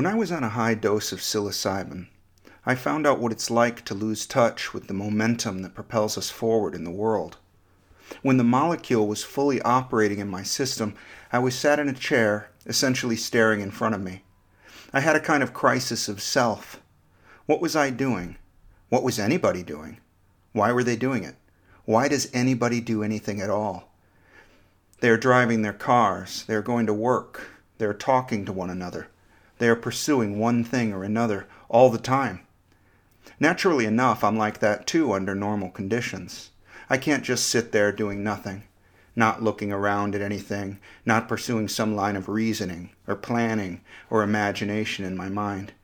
When I was on a high dose of psilocybin, I found out what it's like to lose touch with the momentum that propels us forward in the world. When the molecule was fully operating in my system, I was sat in a chair, essentially staring in front of me. I had a kind of crisis of self. What was I doing? What was anybody doing? Why were they doing it? Why does anybody do anything at all? They are driving their cars, they are going to work, they are talking to one another. They are pursuing one thing or another all the time. Naturally enough, I'm like that too under normal conditions. I can't just sit there doing nothing, not looking around at anything, not pursuing some line of reasoning, or planning, or imagination in my mind.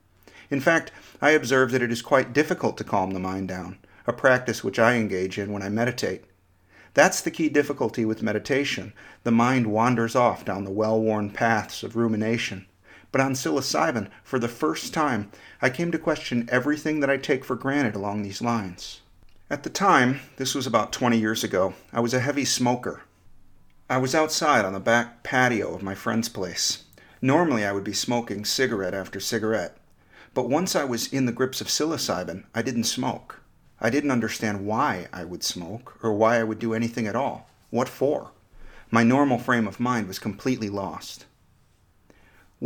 In fact, I observe that it is quite difficult to calm the mind down, a practice which I engage in when I meditate. That's the key difficulty with meditation. The mind wanders off down the well worn paths of rumination. But on psilocybin, for the first time, I came to question everything that I take for granted along these lines. At the time, this was about 20 years ago, I was a heavy smoker. I was outside on the back patio of my friend's place. Normally, I would be smoking cigarette after cigarette. But once I was in the grips of psilocybin, I didn't smoke. I didn't understand why I would smoke or why I would do anything at all. What for? My normal frame of mind was completely lost.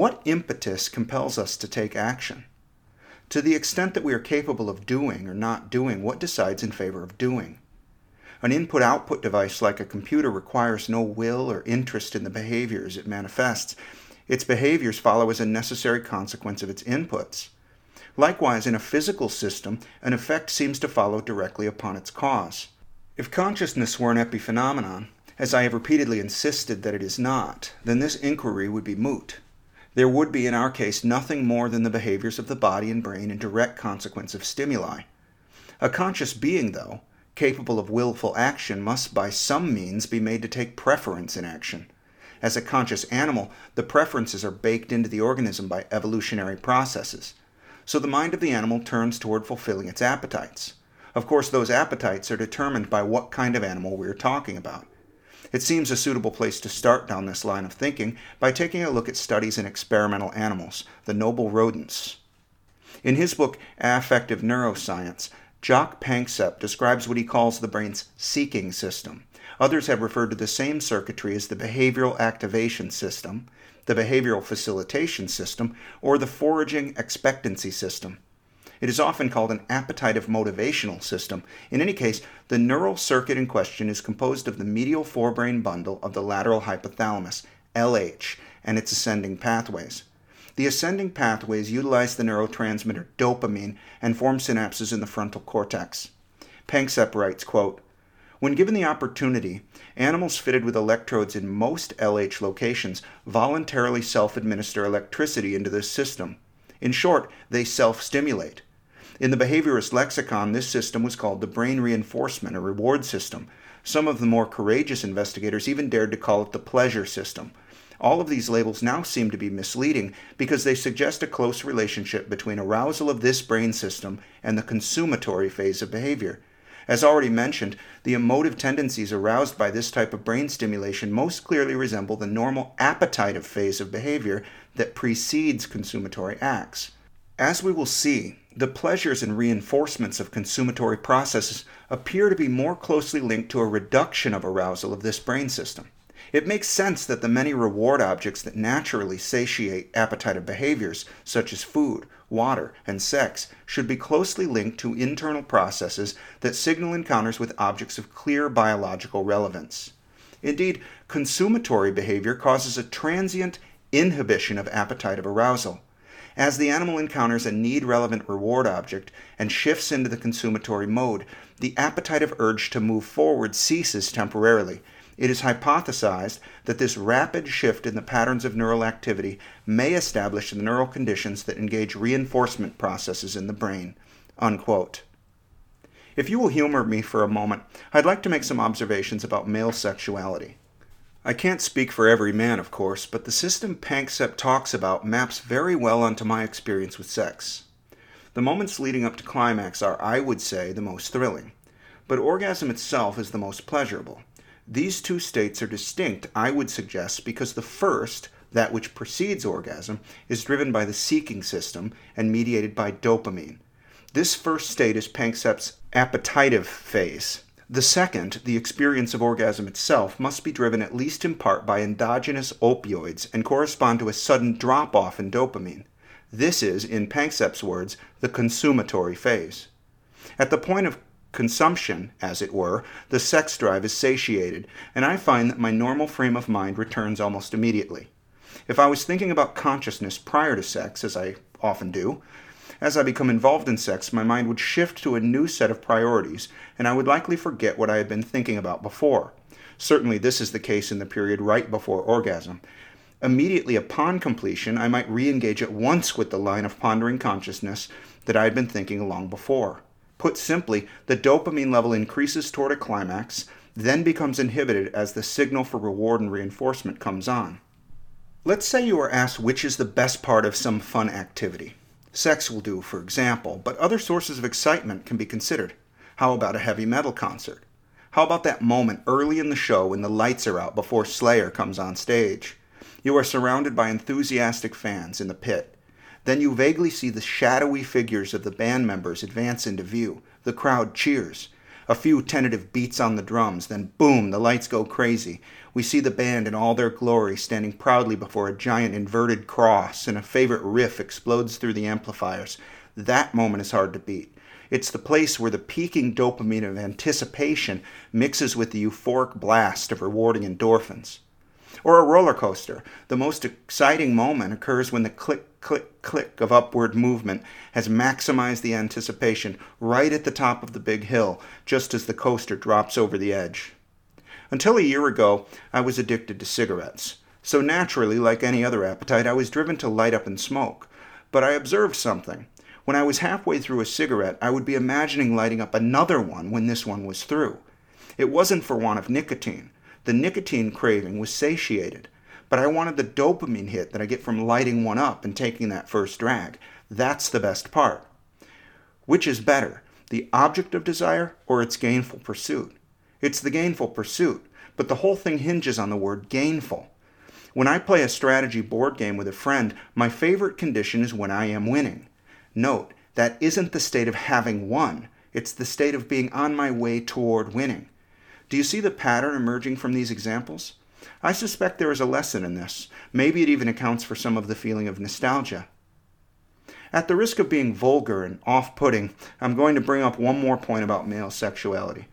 What impetus compels us to take action? To the extent that we are capable of doing or not doing, what decides in favor of doing? An input output device like a computer requires no will or interest in the behaviors it manifests. Its behaviors follow as a necessary consequence of its inputs. Likewise, in a physical system, an effect seems to follow directly upon its cause. If consciousness were an epiphenomenon, as I have repeatedly insisted that it is not, then this inquiry would be moot there would be in our case nothing more than the behaviors of the body and brain in direct consequence of stimuli. A conscious being, though, capable of willful action, must by some means be made to take preference in action. As a conscious animal, the preferences are baked into the organism by evolutionary processes. So the mind of the animal turns toward fulfilling its appetites. Of course, those appetites are determined by what kind of animal we are talking about. It seems a suitable place to start down this line of thinking by taking a look at studies in experimental animals, the noble rodents. In his book Affective Neuroscience, Jaak Panksepp describes what he calls the brain's seeking system. Others have referred to the same circuitry as the behavioral activation system, the behavioral facilitation system, or the foraging expectancy system. It is often called an appetitive motivational system. In any case, the neural circuit in question is composed of the medial forebrain bundle of the lateral hypothalamus, LH, and its ascending pathways. The ascending pathways utilize the neurotransmitter dopamine and form synapses in the frontal cortex. Panksepp writes, quote, when given the opportunity, animals fitted with electrodes in most LH locations voluntarily self administer electricity into this system. In short, they self stimulate. In the behaviorist lexicon, this system was called the brain reinforcement or reward system. Some of the more courageous investigators even dared to call it the pleasure system. All of these labels now seem to be misleading because they suggest a close relationship between arousal of this brain system and the consummatory phase of behavior. As already mentioned, the emotive tendencies aroused by this type of brain stimulation most clearly resemble the normal appetitive phase of behavior that precedes consummatory acts. As we will see, the pleasures and reinforcements of consummatory processes appear to be more closely linked to a reduction of arousal of this brain system. It makes sense that the many reward objects that naturally satiate appetitive behaviors, such as food, water, and sex, should be closely linked to internal processes that signal encounters with objects of clear biological relevance. Indeed, consummatory behavior causes a transient inhibition of appetitive arousal. As the animal encounters a need relevant reward object and shifts into the consummatory mode, the appetitive urge to move forward ceases temporarily. It is hypothesized that this rapid shift in the patterns of neural activity may establish the neural conditions that engage reinforcement processes in the brain. Unquote. If you will humor me for a moment, I'd like to make some observations about male sexuality. I can't speak for every man, of course, but the system Panksepp talks about maps very well onto my experience with sex. The moments leading up to climax are, I would say, the most thrilling, but orgasm itself is the most pleasurable. These two states are distinct, I would suggest, because the first, that which precedes orgasm, is driven by the seeking system and mediated by dopamine. This first state is Panksepp's appetitive phase. The second, the experience of orgasm itself, must be driven at least in part by endogenous opioids and correspond to a sudden drop off in dopamine. This is, in Panksepp's words, the consummatory phase. At the point of consumption, as it were, the sex drive is satiated, and I find that my normal frame of mind returns almost immediately. If I was thinking about consciousness prior to sex, as I often do, as I become involved in sex, my mind would shift to a new set of priorities, and I would likely forget what I had been thinking about before. Certainly, this is the case in the period right before orgasm. Immediately upon completion, I might re engage at once with the line of pondering consciousness that I had been thinking long before. Put simply, the dopamine level increases toward a climax, then becomes inhibited as the signal for reward and reinforcement comes on. Let's say you are asked which is the best part of some fun activity. Sex will do, for example, but other sources of excitement can be considered. How about a heavy metal concert? How about that moment early in the show when the lights are out before Slayer comes on stage? You are surrounded by enthusiastic fans in the pit. Then you vaguely see the shadowy figures of the band members advance into view. The crowd cheers. A few tentative beats on the drums, then boom, the lights go crazy, we see the band in all their glory standing proudly before a giant inverted cross, and a favorite riff explodes through the amplifiers. That moment is hard to beat. It's the place where the peaking dopamine of anticipation mixes with the euphoric blast of rewarding endorphins. Or a roller coaster. The most exciting moment occurs when the click, click, click of upward movement has maximized the anticipation right at the top of the big hill, just as the coaster drops over the edge. Until a year ago, I was addicted to cigarettes. So naturally, like any other appetite, I was driven to light up and smoke. But I observed something. When I was halfway through a cigarette, I would be imagining lighting up another one when this one was through. It wasn't for want of nicotine. The nicotine craving was satiated. But I wanted the dopamine hit that I get from lighting one up and taking that first drag. That's the best part. Which is better, the object of desire or its gainful pursuit? It's the gainful pursuit, but the whole thing hinges on the word gainful. When I play a strategy board game with a friend, my favorite condition is when I am winning. Note, that isn't the state of having won, it's the state of being on my way toward winning. Do you see the pattern emerging from these examples? I suspect there is a lesson in this. Maybe it even accounts for some of the feeling of nostalgia. At the risk of being vulgar and off putting, I'm going to bring up one more point about male sexuality.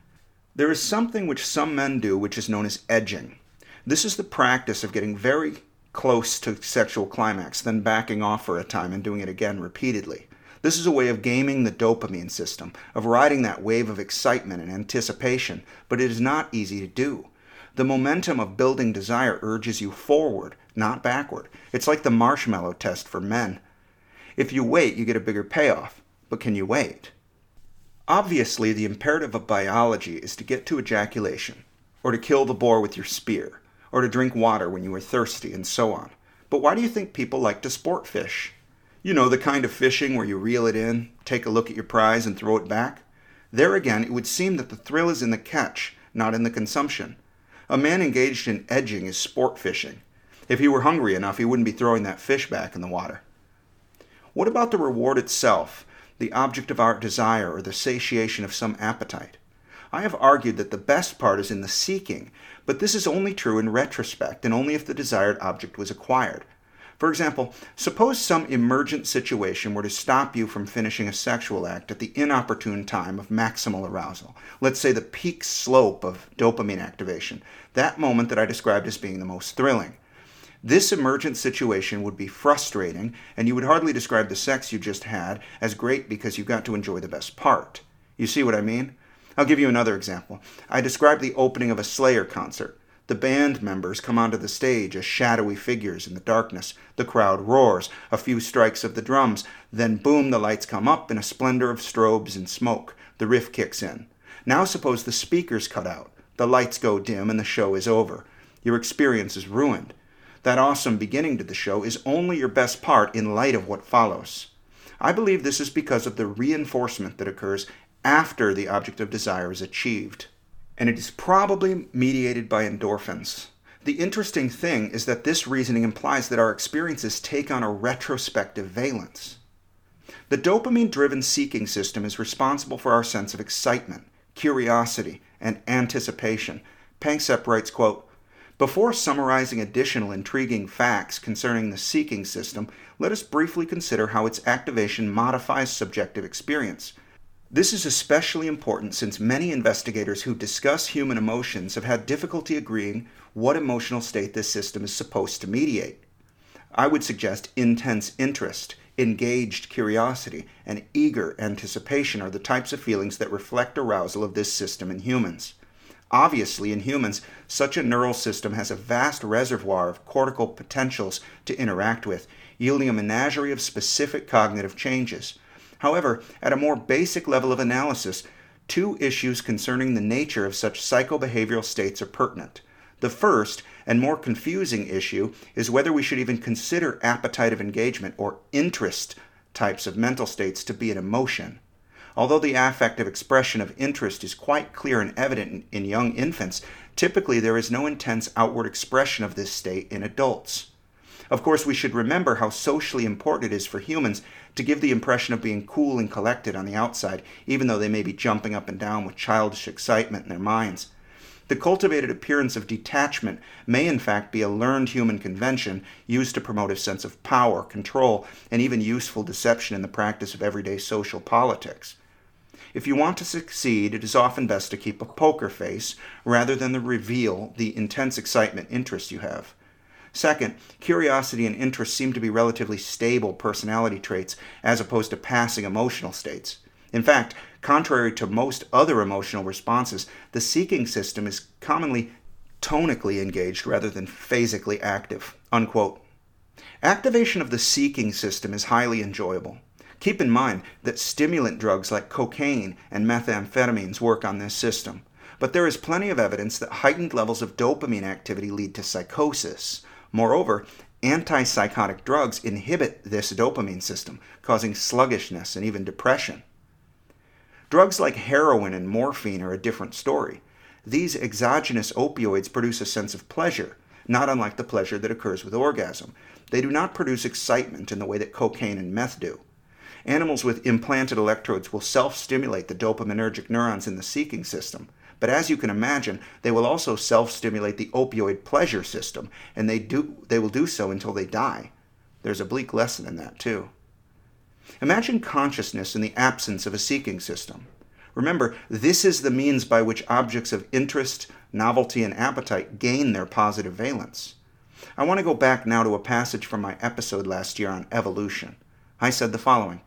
There is something which some men do which is known as edging. This is the practice of getting very close to sexual climax, then backing off for a time and doing it again repeatedly. This is a way of gaming the dopamine system, of riding that wave of excitement and anticipation, but it is not easy to do. The momentum of building desire urges you forward, not backward. It's like the marshmallow test for men. If you wait, you get a bigger payoff. But can you wait? Obviously, the imperative of biology is to get to ejaculation, or to kill the boar with your spear, or to drink water when you are thirsty, and so on. But why do you think people like to sport fish? You know, the kind of fishing where you reel it in, take a look at your prize, and throw it back? There again, it would seem that the thrill is in the catch, not in the consumption. A man engaged in edging is sport fishing. If he were hungry enough, he wouldn't be throwing that fish back in the water. What about the reward itself? the object of our desire or the satiation of some appetite. I have argued that the best part is in the seeking, but this is only true in retrospect and only if the desired object was acquired. For example, suppose some emergent situation were to stop you from finishing a sexual act at the inopportune time of maximal arousal. Let's say the peak slope of dopamine activation, that moment that I described as being the most thrilling. This emergent situation would be frustrating, and you would hardly describe the sex you just had as great because you got to enjoy the best part. You see what I mean? I'll give you another example. I described the opening of a Slayer concert. The band members come onto the stage as shadowy figures in the darkness. The crowd roars, a few strikes of the drums, then boom, the lights come up in a splendor of strobes and smoke. The riff kicks in. Now suppose the speakers cut out, the lights go dim, and the show is over. Your experience is ruined. That awesome beginning to the show is only your best part in light of what follows. I believe this is because of the reinforcement that occurs after the object of desire is achieved. And it is probably mediated by endorphins. The interesting thing is that this reasoning implies that our experiences take on a retrospective valence. The dopamine driven seeking system is responsible for our sense of excitement, curiosity, and anticipation. Panksepp writes, quote, before summarizing additional intriguing facts concerning the seeking system, let us briefly consider how its activation modifies subjective experience. This is especially important since many investigators who discuss human emotions have had difficulty agreeing what emotional state this system is supposed to mediate. I would suggest intense interest, engaged curiosity, and eager anticipation are the types of feelings that reflect arousal of this system in humans. Obviously, in humans, such a neural system has a vast reservoir of cortical potentials to interact with, yielding a menagerie of specific cognitive changes. However, at a more basic level of analysis, two issues concerning the nature of such psychobehavioral states are pertinent. The first, and more confusing issue, is whether we should even consider appetitive engagement or interest types of mental states to be an emotion. Although the affective expression of interest is quite clear and evident in, in young infants, typically there is no intense outward expression of this state in adults. Of course, we should remember how socially important it is for humans to give the impression of being cool and collected on the outside, even though they may be jumping up and down with childish excitement in their minds. The cultivated appearance of detachment may in fact be a learned human convention used to promote a sense of power, control, and even useful deception in the practice of everyday social politics. If you want to succeed, it is often best to keep a poker face rather than to reveal the intense excitement interest you have. Second, curiosity and interest seem to be relatively stable personality traits as opposed to passing emotional states. In fact, contrary to most other emotional responses, the seeking system is commonly tonically engaged rather than phasically active. Unquote. Activation of the seeking system is highly enjoyable. Keep in mind that stimulant drugs like cocaine and methamphetamines work on this system. But there is plenty of evidence that heightened levels of dopamine activity lead to psychosis, Moreover, antipsychotic drugs inhibit this dopamine system, causing sluggishness and even depression. Drugs like heroin and morphine are a different story. These exogenous opioids produce a sense of pleasure, not unlike the pleasure that occurs with orgasm. They do not produce excitement in the way that cocaine and meth do. Animals with implanted electrodes will self stimulate the dopaminergic neurons in the seeking system, but as you can imagine, they will also self-stimulate the opioid pleasure system, and they do they will do so until they die. There's a bleak lesson in that too. Imagine consciousness in the absence of a seeking system. Remember, this is the means by which objects of interest, novelty, and appetite gain their positive valence. I want to go back now to a passage from my episode last year on evolution. I said the following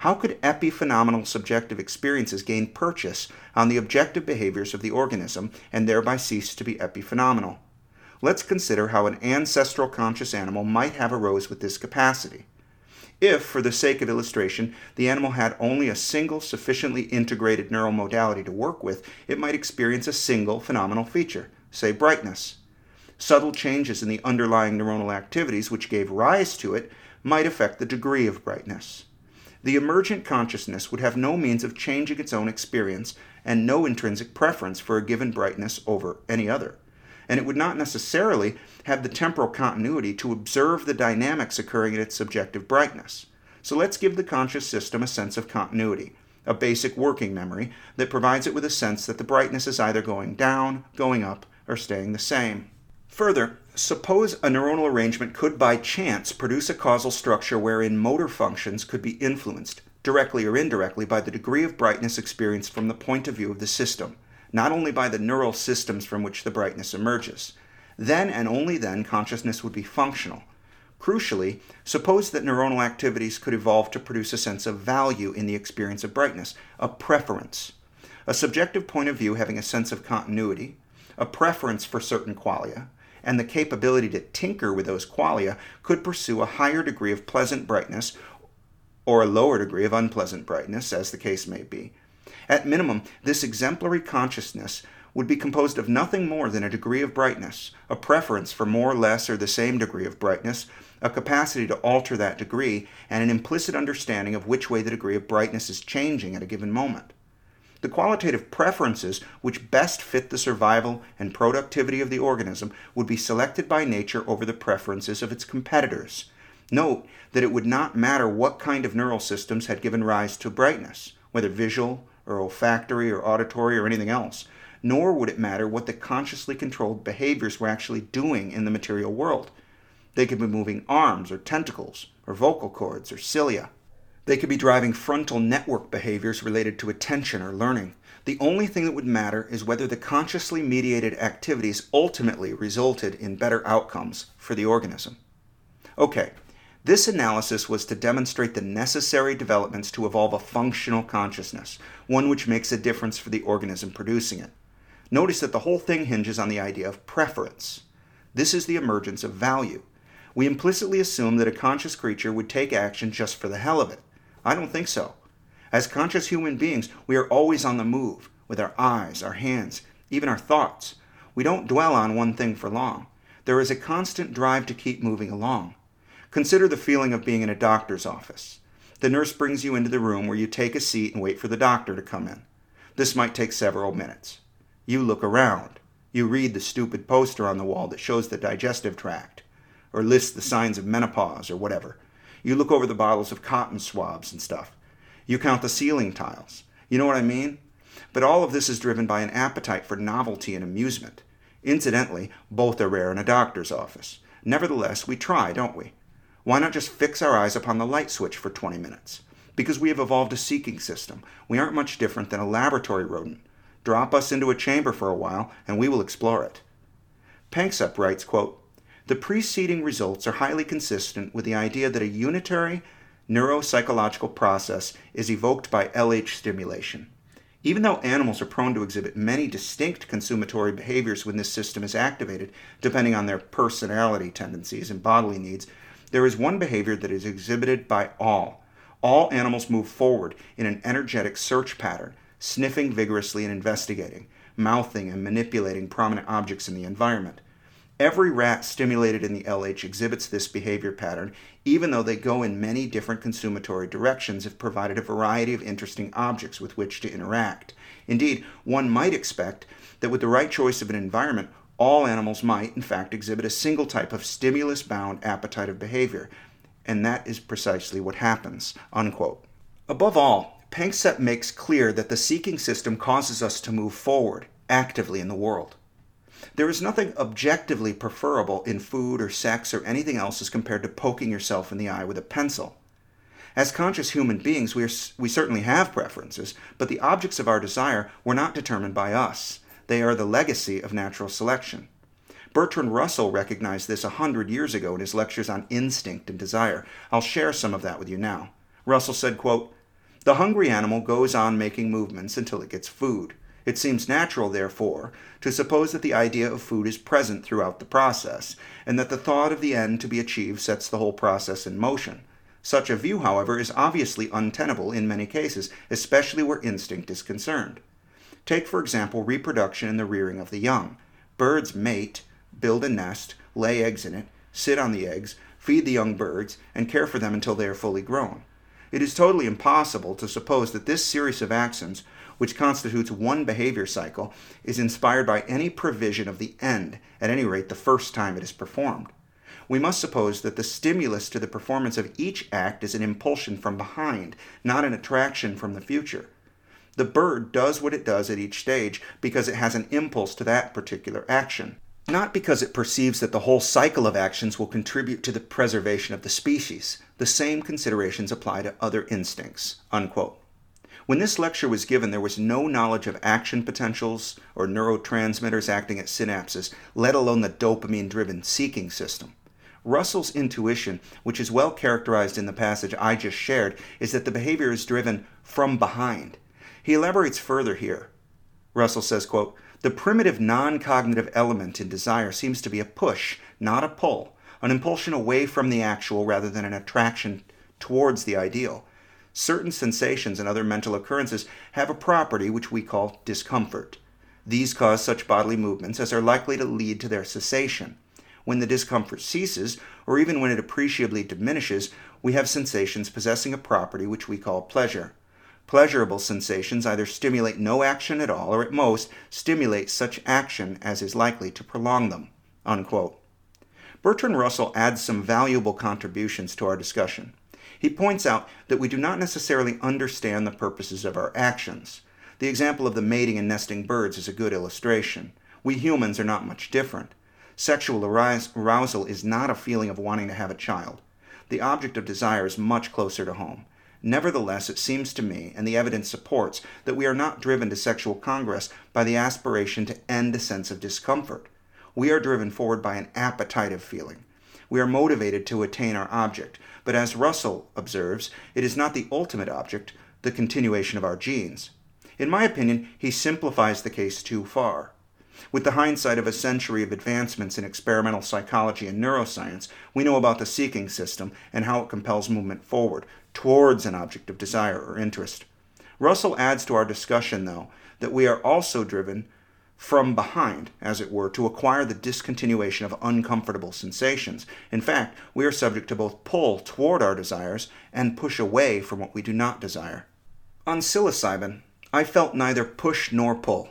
how could epiphenomenal subjective experiences gain purchase on the objective behaviors of the organism and thereby cease to be epiphenomenal? Let's consider how an ancestral conscious animal might have arose with this capacity. If, for the sake of illustration, the animal had only a single sufficiently integrated neural modality to work with, it might experience a single phenomenal feature, say brightness. Subtle changes in the underlying neuronal activities which gave rise to it might affect the degree of brightness the emergent consciousness would have no means of changing its own experience and no intrinsic preference for a given brightness over any other. And it would not necessarily have the temporal continuity to observe the dynamics occurring in its subjective brightness. So let's give the conscious system a sense of continuity, a basic working memory that provides it with a sense that the brightness is either going down, going up, or staying the same. Further, suppose a neuronal arrangement could by chance produce a causal structure wherein motor functions could be influenced, directly or indirectly, by the degree of brightness experienced from the point of view of the system, not only by the neural systems from which the brightness emerges. Then and only then consciousness would be functional. Crucially, suppose that neuronal activities could evolve to produce a sense of value in the experience of brightness, a preference. A subjective point of view having a sense of continuity, a preference for certain qualia, and the capability to tinker with those qualia could pursue a higher degree of pleasant brightness or a lower degree of unpleasant brightness, as the case may be. At minimum, this exemplary consciousness would be composed of nothing more than a degree of brightness, a preference for more, less, or the same degree of brightness, a capacity to alter that degree, and an implicit understanding of which way the degree of brightness is changing at a given moment. The qualitative preferences which best fit the survival and productivity of the organism would be selected by nature over the preferences of its competitors. Note that it would not matter what kind of neural systems had given rise to brightness, whether visual or olfactory or auditory or anything else, nor would it matter what the consciously controlled behaviors were actually doing in the material world. They could be moving arms or tentacles or vocal cords or cilia. They could be driving frontal network behaviors related to attention or learning. The only thing that would matter is whether the consciously mediated activities ultimately resulted in better outcomes for the organism. Okay, this analysis was to demonstrate the necessary developments to evolve a functional consciousness, one which makes a difference for the organism producing it. Notice that the whole thing hinges on the idea of preference. This is the emergence of value. We implicitly assume that a conscious creature would take action just for the hell of it. I don't think so. As conscious human beings, we are always on the move, with our eyes, our hands, even our thoughts. We don't dwell on one thing for long. There is a constant drive to keep moving along. Consider the feeling of being in a doctor's office. The nurse brings you into the room where you take a seat and wait for the doctor to come in. This might take several minutes. You look around. You read the stupid poster on the wall that shows the digestive tract, or lists the signs of menopause, or whatever. You look over the bottles of cotton swabs and stuff. You count the ceiling tiles. You know what I mean? But all of this is driven by an appetite for novelty and amusement. Incidentally, both are rare in a doctor's office. Nevertheless, we try, don't we? Why not just fix our eyes upon the light switch for 20 minutes? Because we have evolved a seeking system. We aren't much different than a laboratory rodent. Drop us into a chamber for a while, and we will explore it. Panksepp writes, quote, the preceding results are highly consistent with the idea that a unitary neuropsychological process is evoked by LH stimulation. Even though animals are prone to exhibit many distinct consummatory behaviors when this system is activated, depending on their personality tendencies and bodily needs, there is one behavior that is exhibited by all. All animals move forward in an energetic search pattern, sniffing vigorously and investigating, mouthing and manipulating prominent objects in the environment. Every rat stimulated in the LH exhibits this behavior pattern, even though they go in many different consummatory directions if provided a variety of interesting objects with which to interact. Indeed, one might expect that with the right choice of an environment, all animals might, in fact, exhibit a single type of stimulus bound appetite of behavior. And that is precisely what happens. Unquote. Above all, Panksepp makes clear that the seeking system causes us to move forward actively in the world. There is nothing objectively preferable in food or sex or anything else as compared to poking yourself in the eye with a pencil. As conscious human beings, we, are, we certainly have preferences, but the objects of our desire were not determined by us. They are the legacy of natural selection. Bertrand Russell recognized this a hundred years ago in his lectures on instinct and desire. I'll share some of that with you now. Russell said, quote, The hungry animal goes on making movements until it gets food. It seems natural, therefore, to suppose that the idea of food is present throughout the process, and that the thought of the end to be achieved sets the whole process in motion. Such a view, however, is obviously untenable in many cases, especially where instinct is concerned. Take, for example, reproduction and the rearing of the young. Birds mate, build a nest, lay eggs in it, sit on the eggs, feed the young birds, and care for them until they are fully grown. It is totally impossible to suppose that this series of actions which constitutes one behavior cycle, is inspired by any provision of the end, at any rate the first time it is performed. We must suppose that the stimulus to the performance of each act is an impulsion from behind, not an attraction from the future. The bird does what it does at each stage because it has an impulse to that particular action, not because it perceives that the whole cycle of actions will contribute to the preservation of the species. The same considerations apply to other instincts. Unquote. When this lecture was given, there was no knowledge of action potentials or neurotransmitters acting at synapses, let alone the dopamine driven seeking system. Russell's intuition, which is well characterized in the passage I just shared, is that the behavior is driven from behind. He elaborates further here. Russell says, quote, The primitive non cognitive element in desire seems to be a push, not a pull, an impulsion away from the actual rather than an attraction towards the ideal certain sensations and other mental occurrences have a property which we call discomfort. These cause such bodily movements as are likely to lead to their cessation. When the discomfort ceases, or even when it appreciably diminishes, we have sensations possessing a property which we call pleasure. Pleasurable sensations either stimulate no action at all or at most stimulate such action as is likely to prolong them. Unquote. Bertrand Russell adds some valuable contributions to our discussion. He points out that we do not necessarily understand the purposes of our actions. The example of the mating and nesting birds is a good illustration. We humans are not much different. Sexual arousal is not a feeling of wanting to have a child. The object of desire is much closer to home. Nevertheless, it seems to me, and the evidence supports, that we are not driven to sexual congress by the aspiration to end a sense of discomfort. We are driven forward by an appetitive feeling. We are motivated to attain our object, but as Russell observes, it is not the ultimate object, the continuation of our genes. In my opinion, he simplifies the case too far. With the hindsight of a century of advancements in experimental psychology and neuroscience, we know about the seeking system and how it compels movement forward towards an object of desire or interest. Russell adds to our discussion, though, that we are also driven from behind, as it were, to acquire the discontinuation of uncomfortable sensations. In fact, we are subject to both pull toward our desires and push away from what we do not desire. On psilocybin, I felt neither push nor pull.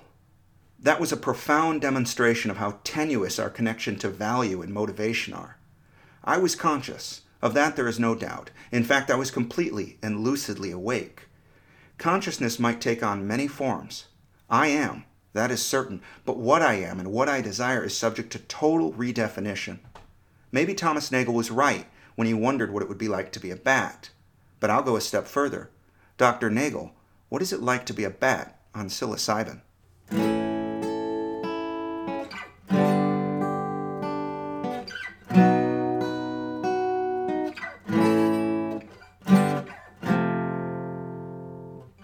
That was a profound demonstration of how tenuous our connection to value and motivation are. I was conscious. Of that there is no doubt. In fact, I was completely and lucidly awake. Consciousness might take on many forms. I am, that is certain, but what I am and what I desire is subject to total redefinition. Maybe Thomas Nagel was right when he wondered what it would be like to be a bat. But I'll go a step further. Dr. Nagel, what is it like to be a bat on psilocybin?